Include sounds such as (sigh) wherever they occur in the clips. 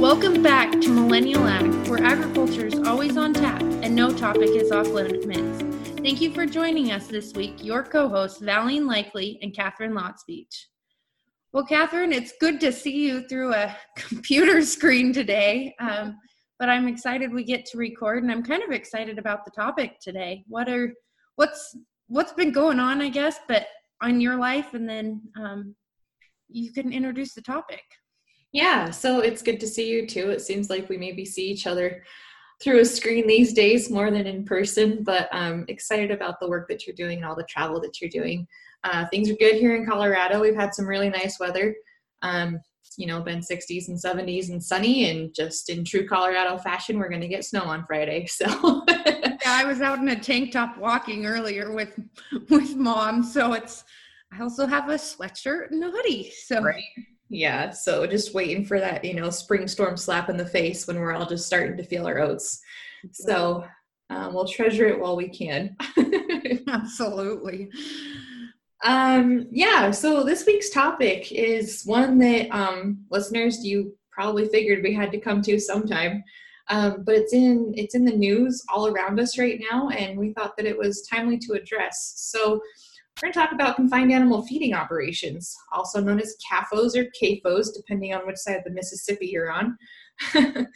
Welcome back to Millennial Ag, where agriculture is always on tap and no topic is off limits. Thank you for joining us this week, your co hosts, Valene Likely and Katharine Lotsbeach. Well, Katharine, it's good to see you through a (laughs) computer screen today, um, but I'm excited we get to record, and I'm kind of excited about the topic today. What are what's what's been going on, I guess, but on your life, and then um, you can introduce the topic. Yeah, so it's good to see you too. It seems like we maybe see each other through a screen these days more than in person, but I'm excited about the work that you're doing and all the travel that you're doing. Uh, things are good here in Colorado. We've had some really nice weather. Um, you know, been 60s and 70s and sunny, and just in true Colorado fashion, we're going to get snow on Friday. So, (laughs) yeah, I was out in a tank top walking earlier with with mom. So it's I also have a sweatshirt and a hoodie. So right yeah so just waiting for that you know spring storm slap in the face when we're all just starting to feel our oats. So um, we'll treasure it while we can. (laughs) Absolutely. Um yeah so this week's topic is one that um listeners you probably figured we had to come to sometime. Um, but it's in it's in the news all around us right now and we thought that it was timely to address. So we're going to talk about confined animal feeding operations, also known as CAFOs or CAFOs, depending on which side of the Mississippi you're on. (laughs)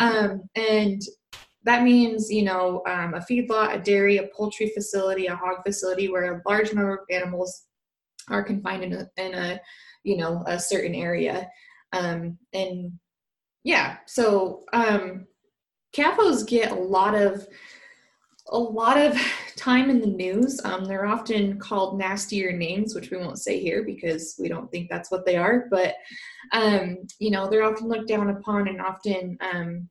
um, and that means, you know, um, a feedlot, a dairy, a poultry facility, a hog facility where a large number of animals are confined in a, in a you know, a certain area. Um, and yeah, so um, CAFOs get a lot of a lot of (laughs) time in the news. Um, they're often called nastier names, which we won't say here because we don't think that's what they are. But um, you know, they're often looked down upon and often, um,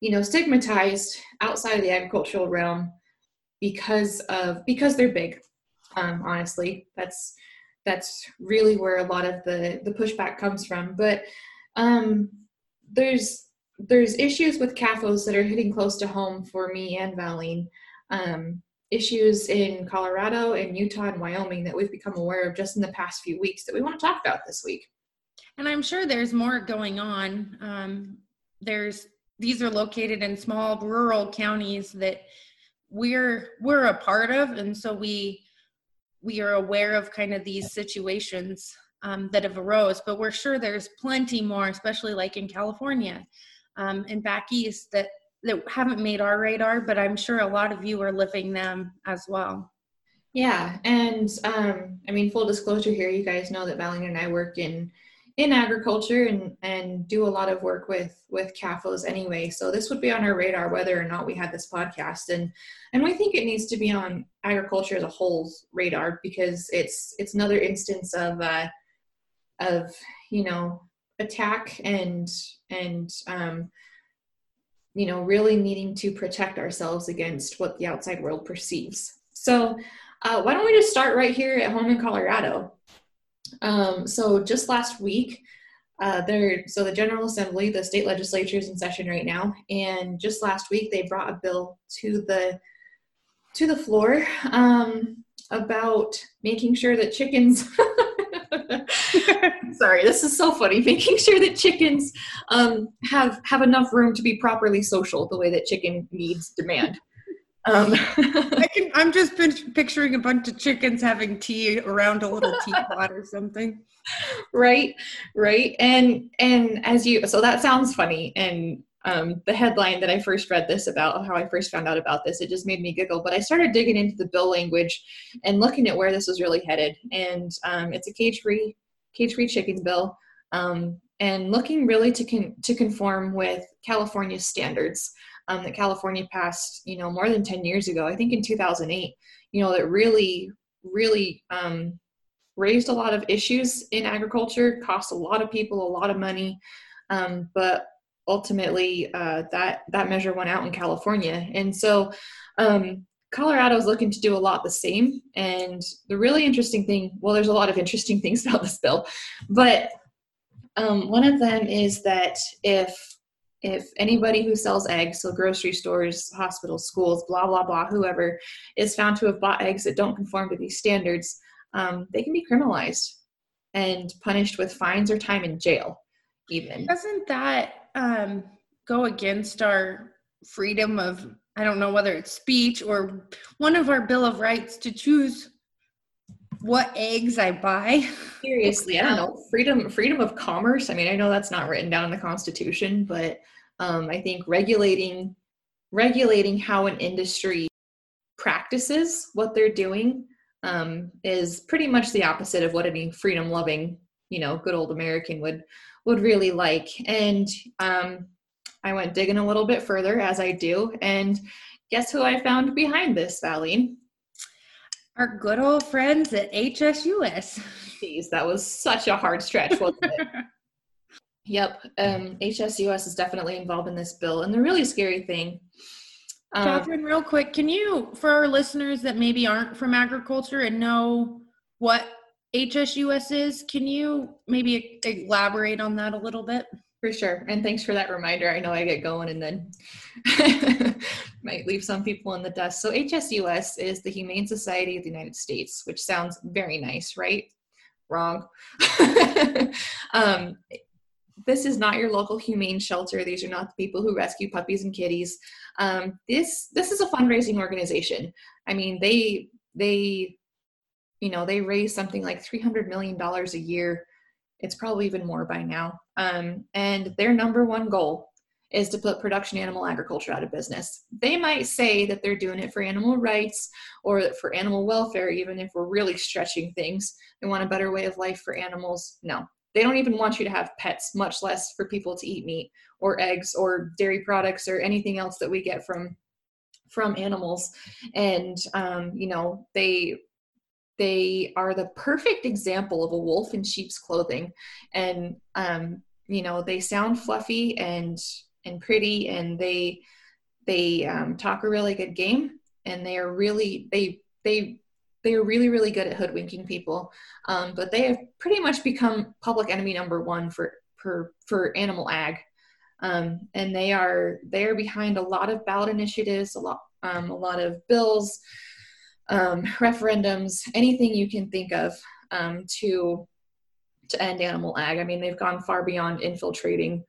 you know, stigmatized outside of the agricultural realm because of because they're big. Um, honestly, that's that's really where a lot of the the pushback comes from. But um, there's there's issues with CAFOs that are hitting close to home for me and Valene. Um, issues in Colorado and Utah and Wyoming that we've become aware of just in the past few weeks that we want to talk about this week. And I'm sure there's more going on. Um, there's these are located in small rural counties that we're we're a part of, and so we we are aware of kind of these situations um, that have arose. But we're sure there's plenty more, especially like in California um, and back east, that that haven't made our radar, but I'm sure a lot of you are living them as well. Yeah, and um, I mean, full disclosure here, you guys know that Valine and I work in in agriculture and and do a lot of work with with CAFOs anyway. So this would be on our radar whether or not we had this podcast, and and we think it needs to be on agriculture as a whole's radar because it's it's another instance of uh, of you know attack and and um, you know, really needing to protect ourselves against what the outside world perceives. So, uh, why don't we just start right here at home in Colorado? Um, so, just last week, uh, there, so the General Assembly, the state legislature is in session right now, and just last week they brought a bill to the to the floor um, about making sure that chickens (laughs) (laughs) Sorry, this is so funny. (laughs) Making sure that chickens um, have have enough room to be properly social, the way that chicken needs demand. Um, I (laughs) can, I'm just picturing a bunch of chickens having tea around a little teapot or something. Right, right, and and as you, so that sounds funny, and um, the headline that I first read this about, how I first found out about this, it just made me giggle. But I started digging into the bill language and looking at where this was really headed. And um, it's a cage-free cage-free chicken bill, um, and looking really to con- to conform with California standards um, that California passed, you know, more than 10 years ago. I think in 2008. You know, that really, really um, raised a lot of issues in agriculture, cost a lot of people a lot of money, um, but ultimately uh, that that measure went out in California, and so um, Colorado is looking to do a lot the same. And the really interesting thing, well, there's a lot of interesting (laughs) things about this bill, but um, one of them is that if if anybody who sells eggs, so grocery stores, hospitals, schools, blah blah blah, whoever is found to have bought eggs that don't conform to these standards, um, they can be criminalized and punished with fines or time in jail. Even doesn't that um, go against our freedom of I don't know whether it's speech or one of our Bill of Rights to choose what eggs I buy. (laughs) Seriously, I don't know. Freedom freedom of commerce. I mean, I know that's not written down in the Constitution, but um, I think regulating regulating how an industry practices what they're doing um, is pretty much the opposite of what any freedom loving, you know, good old American would would really like. And um, I went digging a little bit further as I do, and guess who I found behind this, Valene? Our good old friends at HSUS. Jeez, that was such a hard stretch, wasn't it? (laughs) yep, um, HSUS is definitely involved in this bill. And the really scary thing um, Katharine, real quick, can you, for our listeners that maybe aren't from agriculture and know what HSUS is, can you maybe elaborate on that a little bit? For sure. And thanks for that reminder. I know I get going and then (laughs) might leave some people in the dust. So, HSUS is the Humane Society of the United States, which sounds very nice, right? Wrong. (laughs) um, this is not your local humane shelter. These are not the people who rescue puppies and kitties. Um, this this is a fundraising organization. I mean, they they you know they raise something like three hundred million dollars a year. It's probably even more by now. Um, and their number one goal is to put production animal agriculture out of business. They might say that they're doing it for animal rights or for animal welfare, even if we're really stretching things. They want a better way of life for animals. No, they don't even want you to have pets, much less for people to eat meat or eggs or dairy products or anything else that we get from from animals. And um, you know, they they are the perfect example of a wolf in sheep's clothing. And um, you know, they sound fluffy and and pretty, and they they um, talk a really good game, and they are really they they they are really really good at hoodwinking people. Um, but they have pretty much become public enemy number one for for for animal ag. Um, and they are they are behind a lot of ballot initiatives a lot um, a lot of bills um, referendums anything you can think of um, to to end animal ag. I mean they've gone far beyond infiltrating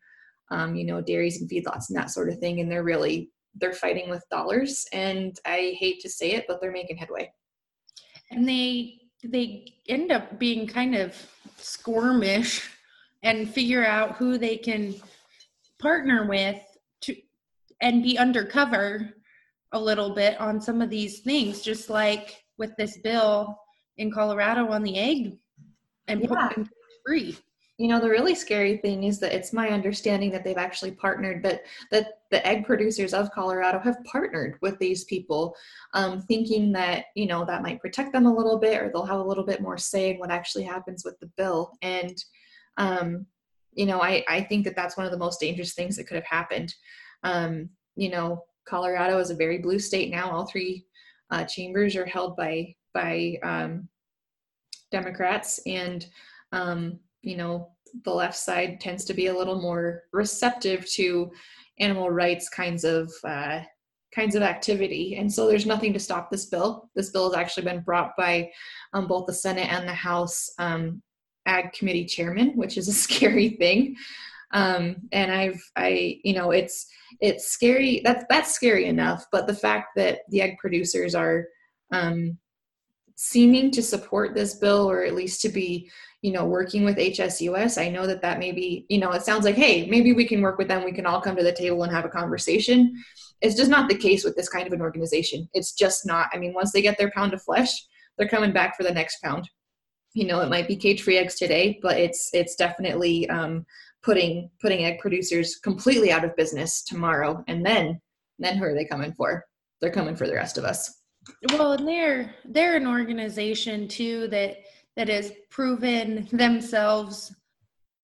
um, you know dairies and feedlots and that sort of thing and they're really they're fighting with dollars and i hate to say it but they're making headway. And they they end up being kind of squirmish and figure out who they can partner with to and be undercover a little bit on some of these things just like with this bill in colorado on the egg and yeah. free you know the really scary thing is that it's my understanding that they've actually partnered that that the egg producers of colorado have partnered with these people um, thinking that you know that might protect them a little bit or they'll have a little bit more say in what actually happens with the bill. And um, you know I, I think that that's one of the most dangerous things that could have happened. Um, you know colorado is a very blue state now. All three uh, chambers are held by by um, democrats and um, you know the left side tends to be a little more receptive to animal rights kinds of uh, kinds of activity. And so there's nothing to stop this bill. This bill has actually been brought by um, both the senate and the house um, ag committee chairman which is a (laughs) scary thing um, and i've i you know it's it's scary that's that's scary enough but the fact that the egg producers are um, seeming to support this bill or at least to be you know working with hsus i know that that maybe you know it sounds like hey maybe we can work with them we can all come to the table and have a conversation. It's just not the case with this kind of an organization. It's just not i mean once they get their pound of flesh they're coming back for the next pound. You know it might be cage free eggs today but it's it's definitely um, putting putting egg producers completely out of business tomorrow. And then then who are they coming for? They're coming for the rest of us. Well and they're they're an organization too that that has proven themselves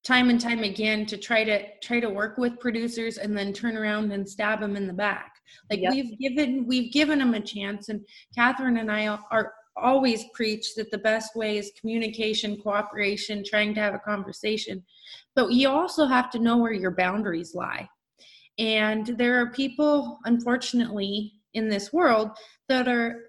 time and time again to try to try to work with producers and then turn around and stab them in the back. Like yep. we've given we've given them a chance and katharine and i are always preach that the best way is communication cooperation trying to have a conversation but you also have to know where your boundaries lie. And there are people unfortunately in this world that are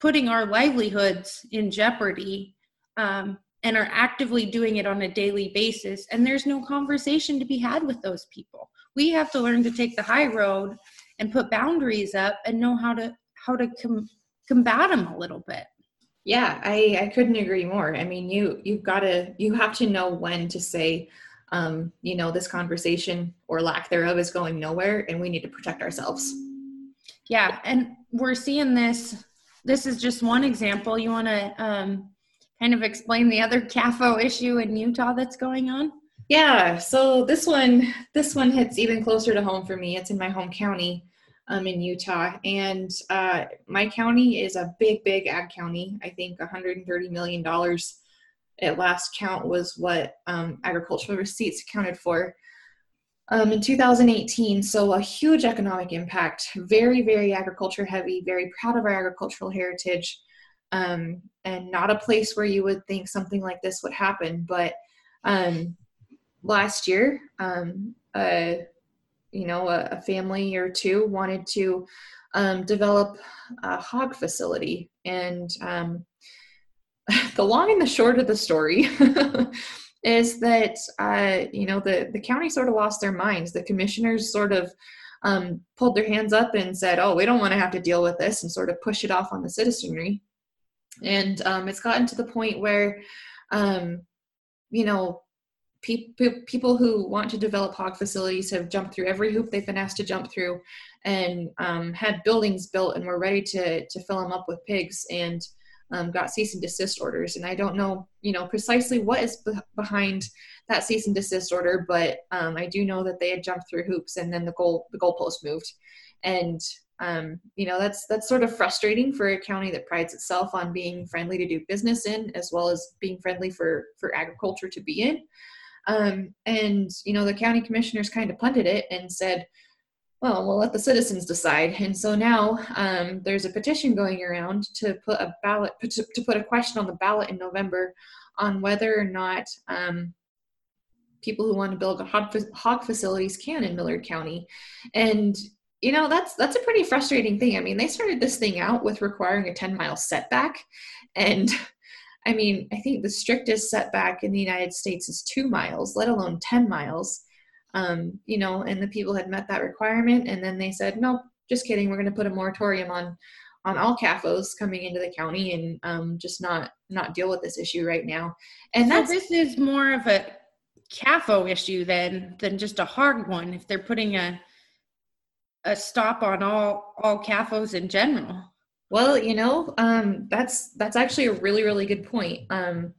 putting our livelihoods in jeopardy um, and are actively doing it on a daily basis. And there's no conversation to be had with those people. We have to learn to take the high road and put boundaries up and know how to how to com- combat them a little bit. Yeah i i couldn't agree more. I mean you you've got to you have to know when to say um, you know this conversation or lack thereof is going nowhere and we need to protect ourselves yeah and we're seeing this this is just one example you want to um, kind of explain the other CAFO issue in Utah that's going on? Yeah, so this one this one hits even closer to home for me. It's in my home county um, in Utah, and uh, my county is a big, big ag county. I think 130 million dollars at last count was what um, agricultural receipts accounted for um, in 2018. So a huge economic impact. Very, very agriculture heavy. Very proud of our agricultural heritage um, and not a place where you would think something like this would happen. But um, last year, um, uh, you know, a, a, family or two wanted to um, develop a hog facility, and (laughs) the long and the short of the story. (laughs) is that uh, you know the the county sort of lost their minds. The commissioners sort of um, pulled their hands up and said, "Oh, we don't want to have to deal with this," and sort of push it off on the citizenry and um, it's gotten to the point where um, you know pe- pe- people who want to develop hog facilities have jumped through every hoop they've been asked to jump through and um, had buildings built and were ready to to fill them up with pigs and um, got cease and desist orders. And i don't know you know precisely what is be- behind that cease and desist order but um, i do know that they had jumped through hoops and then the goal the goalpost moved. And um, you know that's that's sort of frustrating for a county that prides itself on being friendly to do business in as well as being friendly for for agriculture to be in. Um, and you know the county commissioners kind of punted it and said well we'll let the citizens decide. And so now um, there's a petition going around to put a ballot to, put a question on the ballot in november on whether or not um, people who want to build hog, hog facilities can in millard county. And you know that's that's a pretty frustrating thing. I mean they started this thing out with requiring a 10 mile setback. And i mean i think the strictest setback in the united states is two miles let alone 10 miles um, you know and the people had met that requirement and then they said no just kidding we're going to put a moratorium on on all CAFOs coming into the county and um, just not not deal with this issue right now. And so this is more of a CAFO issue than than just a hard one. If they're putting a a stop on all all CAFOs in general. Well, you know, um, that's that's actually a really really good point. Um,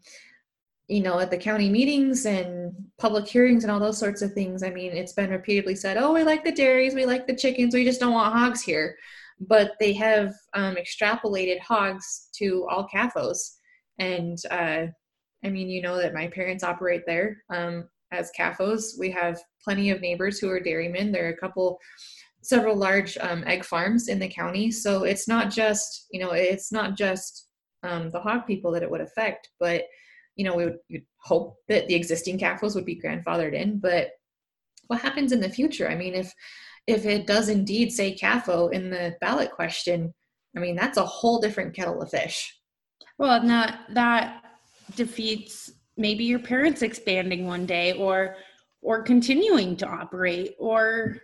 you know, at the county meetings and public hearings and all those sorts of things. I mean, it's been repeatedly said, "Oh, we like the dairies, we like the chickens, we just don't want hogs here." But they have um, extrapolated hogs to all CAFOs, and uh, I mean, you know that my parents operate there um, as CAFOs. We have plenty of neighbors who are dairymen. There are a couple several large um, egg farms in the county. So it's not just, you know, it's not just um, the hog people that it would affect, but, you know, we would hope that the existing CAFOs would be grandfathered in. But what happens in the future? I mean, if if it does indeed say CAFO in the ballot question, I mean, that's a whole different kettle of fish. Well, that that defeats maybe your parents expanding one day or or continuing to operate or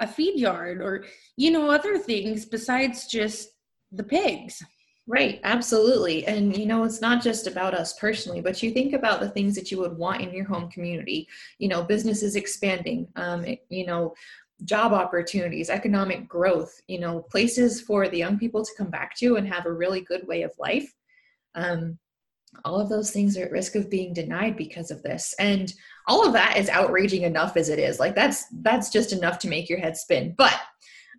a feed yard or you know other things besides just the pigs right absolutely and you know it's not just about us personally but you think about the things that you would want in your home community. You know businesses expanding um, you know job opportunities economic growth you know places for the young people to come back to and have a really good way of life. Um, all of those things are at risk of being denied because of this and all of that is outraging enough as it is like that's that's just enough to make your head spin but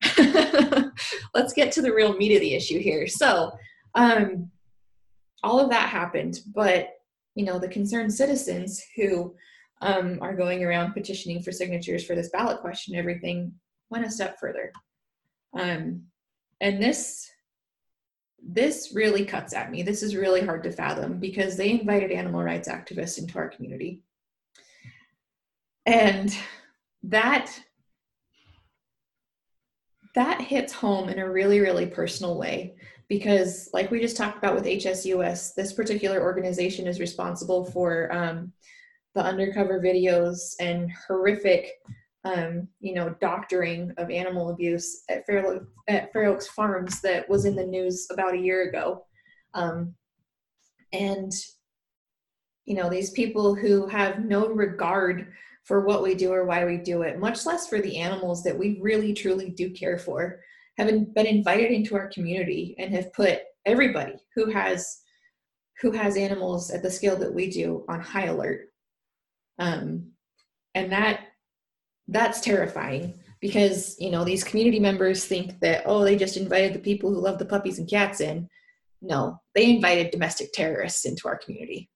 (laughs) let's get to the real meat of the issue here. So um all of that happened but you know the concerned citizens who um, are going around petitioning for signatures for this ballot question everything went a step further um, and this this really cuts at me. This is really hard to fathom because they invited animal rights activists into our community. And that that hits home in a really, really personal way because, like we just talked about with HSUS, this particular organization is responsible for um, the undercover videos and horrific, um, you know, doctoring of animal abuse at Fair, at Fair Oaks Farms that was in the news about a year ago. Um, and, you know, these people who have no regard for what we do or why we do it, much less for the animals that we really truly do care for, have been invited into our community and have put everybody who has who has animals at the scale that we do on high alert. Um, and that that's terrifying because you know these community members think that oh they just invited the people who love the puppies and cats in no they invited domestic terrorists into our community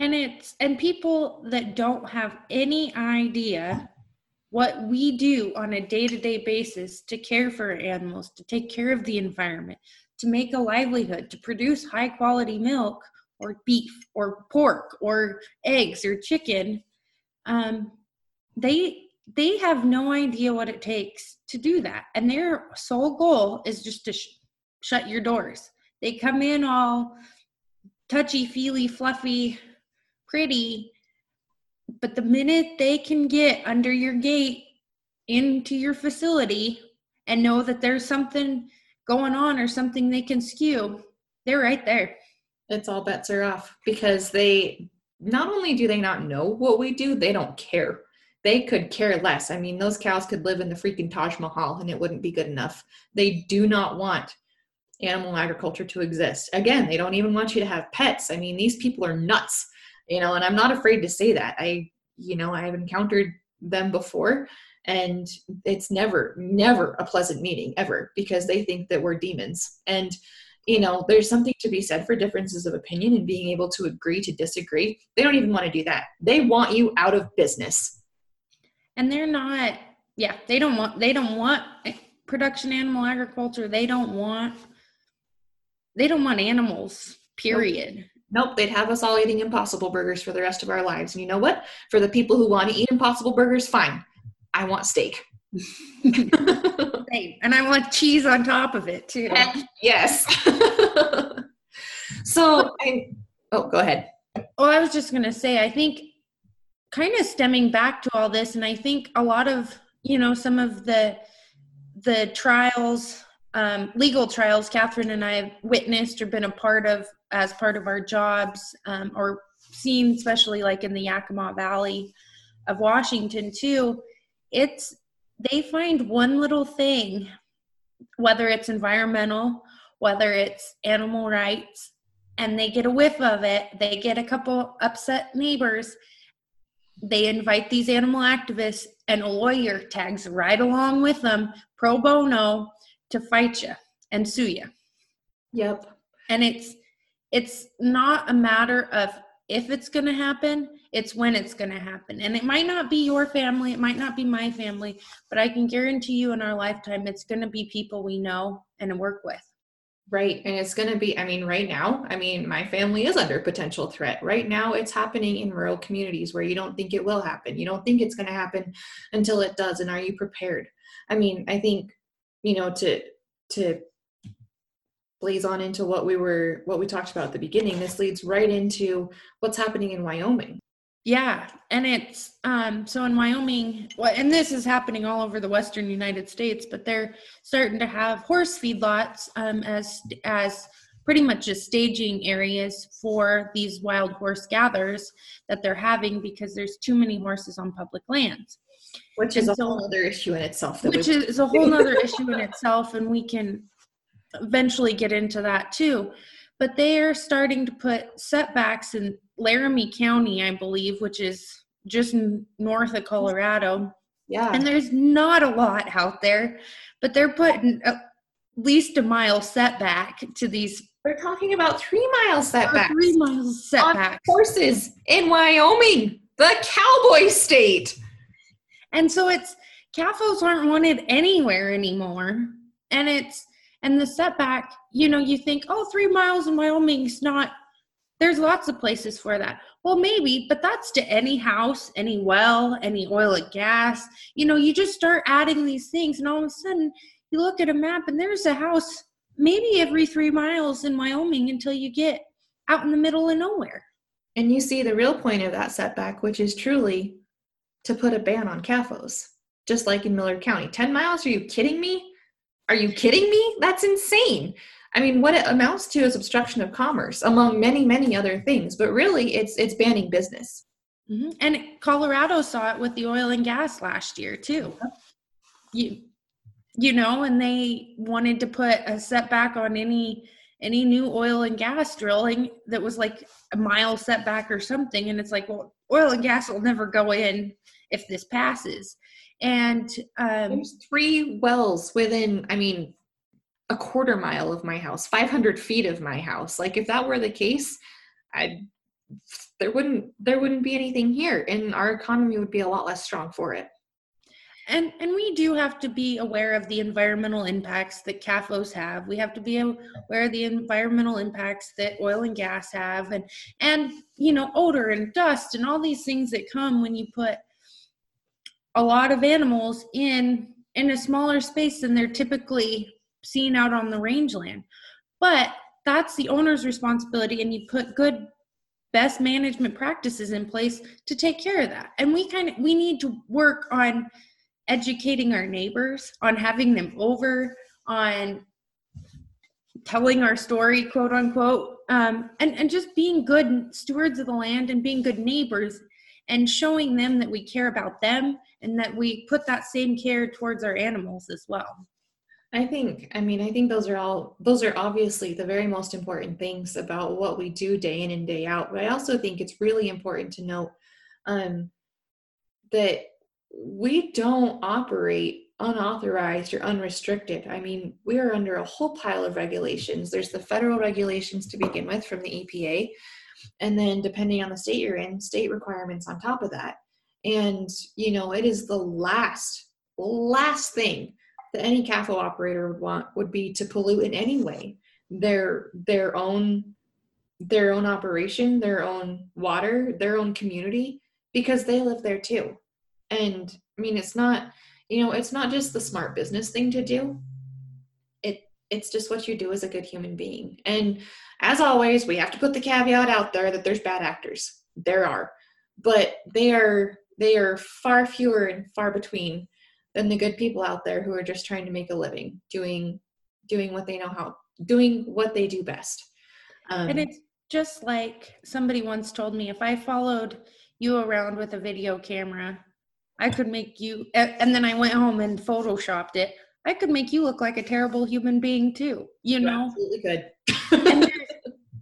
and it's and people that don't have any idea what we do on a day-to-day basis to care for animals to take care of the environment to make a livelihood to produce high quality milk or beef or pork or eggs or chicken um, they they have no idea what it takes to do that. And their sole goal is just to sh- shut your doors. They come in all touchy feely fluffy pretty but the minute they can get under your gate into your facility and know that there's something going on or something they can skew they're right there. It's all bets are off because they not only do they not know what we do they don't care. They could care less. I mean those cows could live in the freaking taj mahal and it wouldn't be good enough. They do not want animal agriculture to exist. Again they don't even want you to have pets. I mean these people are nuts you know and i'm not afraid to say that. I you know i've encountered them before and it's never never a pleasant meeting ever because they think that we're demons. And you know there's something to be said for differences of opinion and being able to agree to disagree. They don't even want to do that. They want you out of business. And they're not yeah they don't want they don't want production animal agriculture. They don't want they don't want animals period nope, they'd have us all eating impossible burgers for the rest of our lives. And you know what? For the people who want to eat impossible burgers, fine. I want steak. (laughs) and I want cheese on top of it too. yes. (laughs) so I oh go ahead. Well, I was just gonna say, I think kind of stemming back to all this, and I think a lot of, you know, some of the the trials um, legal trials Katharine and I have witnessed or been a part of as part of our jobs um, or seen, especially like in the Yakima Valley of Washington, too. It's they find one little thing, whether it's environmental, whether it's animal rights, and they get a whiff of it. They get a couple upset neighbors. They invite these animal activists, and a lawyer tags right along with them pro bono to fight you and sue you. Yep. And it's it's not a matter of if it's going to happen, it's when it's going to happen. And it might not be your family, it might not be my family, but I can guarantee you in our lifetime it's going to be people we know and work with. Right. And it's going to be, I mean, right now, I mean, my family is under potential threat. Right now, it's happening in rural communities where you don't think it will happen. You don't think it's going to happen until it does. And are you prepared? I mean, I think you know to to blaze on into what we were what we talked about at the beginning. This leads right into what's happening in wyoming. Yeah and it's um so in wyoming well, and this is happening all over the western united states but they're starting to have horse feedlots um as as pretty much just staging areas for these wild horse gathers that they're having because there's too many horses on public lands. Which is and a so, whole other issue in itself which is a whole other issue in itself and we can eventually get into that too. But they are starting to put setbacks in laramie county i believe which is just north of colorado. Yeah. And there's not a lot out there but they're putting at least a mile setback to these we're talking about three mile setbacks. Three miles setbacks. Horses in wyoming the cowboy state. And so it's CAFOs aren't wanted anywhere anymore. And it's and the setback, you know, you think, oh, three miles in Wyoming's not there's lots of places for that. Well, maybe, but that's to any house, any well, any oil and gas. You know, you just start adding these things, and all of a sudden, you look at a map and there's a house maybe every three miles in Wyoming until you get out in the middle of nowhere. And you see the real point of that setback, which is truly to put a ban on CAFOs, just like in Millard County. 10 miles? Are you kidding me? Are you kidding me? That's insane. I mean, what it amounts to is obstruction of commerce, among many, many other things. But really, it's it's banning business. Mm-hmm. And Colorado saw it with the oil and gas last year too. You, you know, and they wanted to put a setback on any any new oil and gas drilling that was like a mile setback or something. And it's like, well, oil and gas will never go in if this passes. And um, there's three wells within, I mean, a quarter mile of my house, 500 feet of my house. Like if that were the case, I there wouldn't there wouldn't be anything here, and our economy would be a lot less strong for it. And and we do have to be aware of the environmental impacts that CAFOs have. We have to be aware of the environmental impacts that oil and gas have, and and you know odor and dust and all these things that come when you put a lot of animals in in a smaller space than they're typically seen out on the rangeland. But that's the owner's responsibility, and you put good best management practices in place to take care of that. And we kind of we need to work on educating our neighbors, on having them over, on telling our story, quote unquote, um, and and just being good stewards of the land and being good neighbors and showing them that we care about them and that we put that same care towards our animals as well. I think, I mean, I think those are all, those are obviously the very most important things about what we do day in and day out. But I also think it's really important to note um, that we don't operate unauthorized or unrestricted. I mean, we are under a whole pile of regulations. There's the federal regulations to begin with from the EPA. And then, depending on the state you're in, state requirements on top of that. And, you know, it is the last, last thing that any CAFO operator would want would be to pollute in any way their their own their own operation, their own water, their own community, because they live there too. And I mean, it's not, you know, it's not just the smart business thing to do. It it's just what you do as a good human being. And as always, we have to put the caveat out there that there's bad actors. There are, but they are they are far fewer and far between than the good people out there who are just trying to make a living doing doing what they know how doing what they do best. Um, and it's just like somebody once told me if i followed you around with a video camera i could make you and then i went home and photoshopped it i could make you look like a terrible human being too you know? absolutely good. And, (laughs) there's,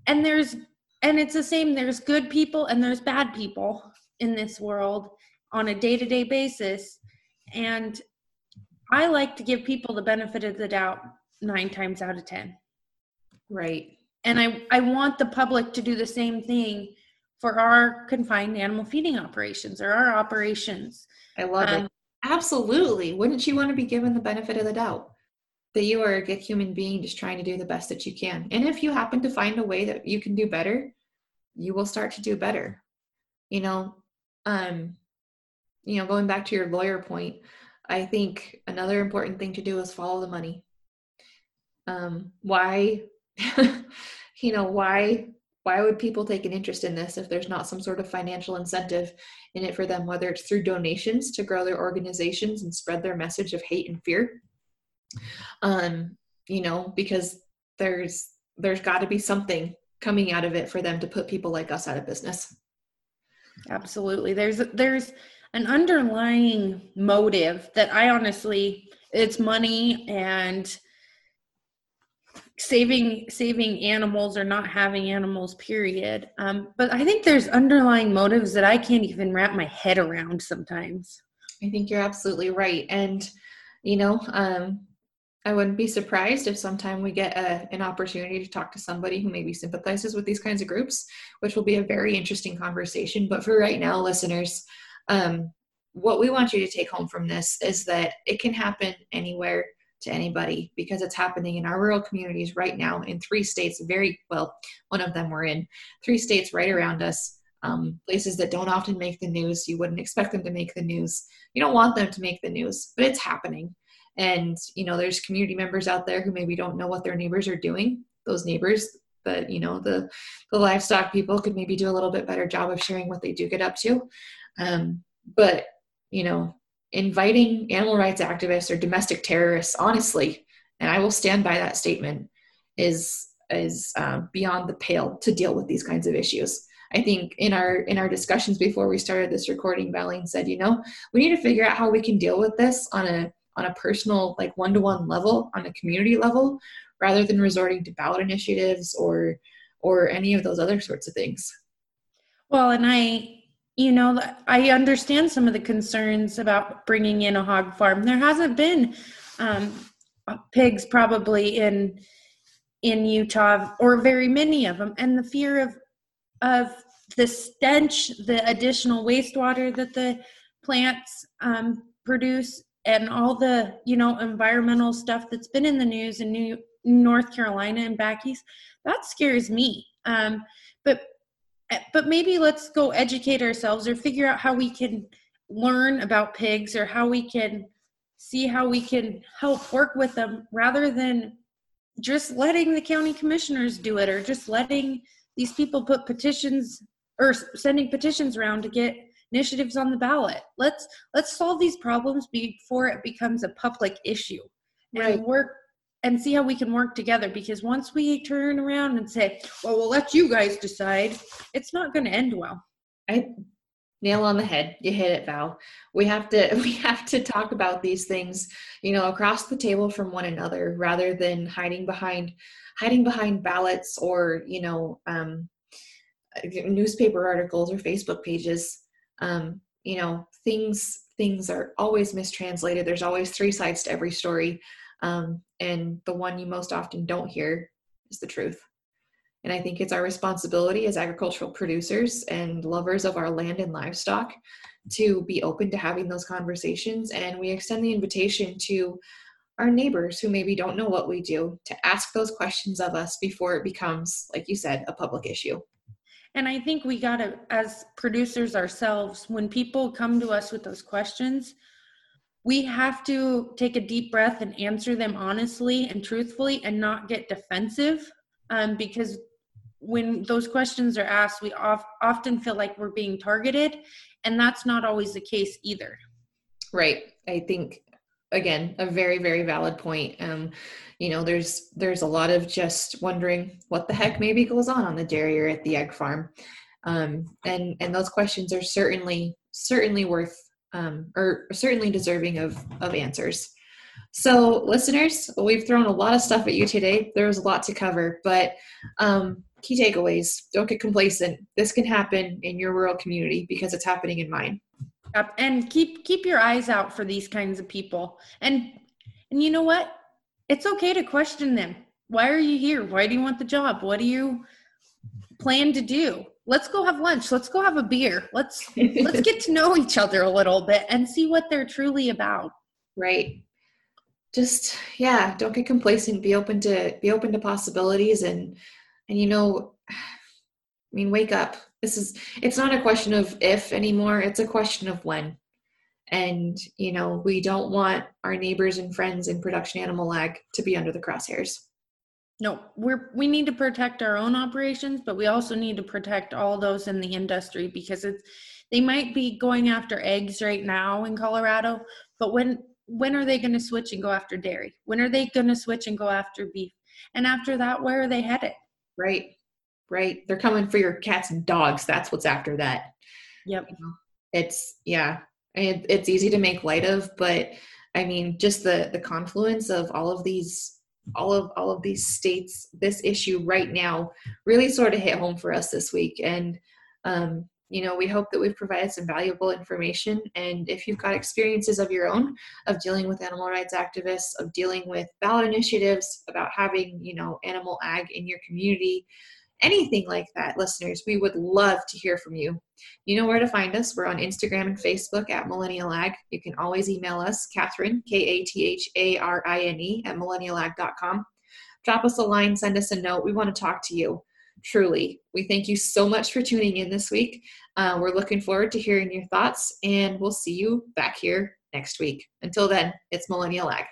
and there's and it's the same there's good people and there's bad people in this world on a day-to-day basis and I like to give people the benefit of the doubt nine times out of 10. Right. And I, I want the public to do the same thing for our confined animal feeding operations or our operations. I love um, it. Absolutely. Wouldn't you want to be given the benefit of the doubt that you are a good human being just trying to do the best that you can? And if you happen to find a way that you can do better, you will start to do better. You know, um, you know, going back to your lawyer point, I think another important thing to do is follow the money. Um, why, (laughs) you know, why why would people take an interest in this if there's not some sort of financial incentive in it for them, whether it's through donations to grow their organizations and spread their message of hate and fear? Um, you know, because there's there's got to be something coming out of it for them to put people like us out of business. Absolutely. There's there's an underlying motive that I honestly it's money and saving saving animals or not having animals period. Um, but i think there's underlying motives that i can't even wrap my head around sometimes. I think you're absolutely right. And you know um, i wouldn't be surprised if sometime we get a, an opportunity to talk to somebody who maybe sympathizes with these kinds of groups which will be a very interesting conversation. But for right now listeners um, what we want you to take home from this is that it can happen anywhere to anybody because it's happening in our rural communities right now in three states very well one of them we're in three states right around us um, places that don't often make the news you wouldn't expect them to make the news you don't want them to make the news but it's happening And, you know, there's community members out there who maybe don't know what their neighbors are doing. Those neighbors that, you know, the, the livestock people could maybe do a little bit better job of sharing what they do get up to. Um, but, you know, inviting animal rights activists or domestic terrorists, honestly, and I will stand by that statement, is is uh, beyond the pale to deal with these kinds of issues. I think in our in our discussions before we started this recording, Valene said, you know, we need to figure out how we can deal with this on a on a personal, like one to one level, on a community level, rather than resorting to ballot initiatives or or any of those other sorts of things. Well, and I, you know, I understand some of the concerns about bringing in a hog farm. There hasn't been um, pigs probably in in Utah, or very many of them, and the fear of of the stench, the additional wastewater that the plants um, produce, and all the you know environmental stuff that's been in the news in New North Carolina and back east, that scares me. Um, but but maybe let's go educate ourselves or figure out how we can learn about pigs or how we can see how we can help work with them rather than just letting the county commissioners do it or just letting these people put petitions or sending petitions around to get initiatives on the ballot let's let's solve these problems before it becomes a public issue right. and work and see how we can work together because once we turn around and say well we'll let you guys decide it's not going to end well. I nail on the head you hit it val. We have to (laughs) we have to talk about these things you know across the table from one another rather than hiding behind hiding behind ballots or you know um, newspaper articles or facebook pages. Um, you know things things are always mistranslated. There's always three sides to every story um, and the one you most often don't hear is the truth and I think it's our responsibility as agricultural producers and lovers of our land and livestock to be open to having those conversations. And we extend the invitation to our neighbors who maybe don't know what we do to ask those questions of us before it becomes, like you said, a public issue. And I think we got to, as producers ourselves, when people come to us with those questions, we have to take a deep breath and answer them honestly and truthfully and not get defensive um, because when those questions are asked, we of, often feel like we're being targeted, and that's not always the case either. Right. I think again a very very valid point. Um, you know, there's there's a lot of just wondering what the heck maybe goes on on the dairy or at the egg farm, um, and and those questions are certainly certainly worth um, or certainly deserving of of answers. So, listeners, we've thrown a lot of stuff at you today. There was a lot to cover, but um, key takeaways don't get complacent. This can happen in your rural community because it's happening in mine. Yep. and keep keep your eyes out for these kinds of people. And and you know what? It's okay to question them. Why are you here? Why do you want the job? What do you plan to do let's go have lunch. Let's go have a beer. Let's let's (laughs) get to know each other a little bit and see what they're truly about. Right. Just yeah don't get complacent. Be open to be open to possibilities and and you know (sighs) i mean wake up. This is it's not a question of if anymore. It's a question of when. And you know we don't want our neighbors and friends in production animal ag to be under the crosshairs no we're we need to protect our own operations but we also need to protect all those in the industry because it's they might be going after eggs right now in colorado but when when are they going to switch and go after dairy when are they going to switch and go after beef and after that where are they headed Right. Right. They're coming for your cats and dogs. That's what's after that. Yep. It's yeah. It, it's easy to make light of, but I mean, just the the confluence of all of these all of all of these states this issue right now really sort of hit home for us this week and um, you know, we hope that we've provided some valuable information. And if you've got experiences of your own of dealing with animal rights activists, of dealing with ballot initiatives, about having, you know, animal ag in your community, anything like that, listeners, we would love to hear from you. You know where to find us. We're on Instagram and Facebook at Millennial Ag. You can always email us, Katharine, K A T H A R I N E, at millennialag.com. Drop us a line, send us a note. We want to talk to you truly. We thank you so much for tuning in this week. Uh, we're looking forward to hearing your thoughts, and we'll see you back here next week. Until then, it's Millennial Ag.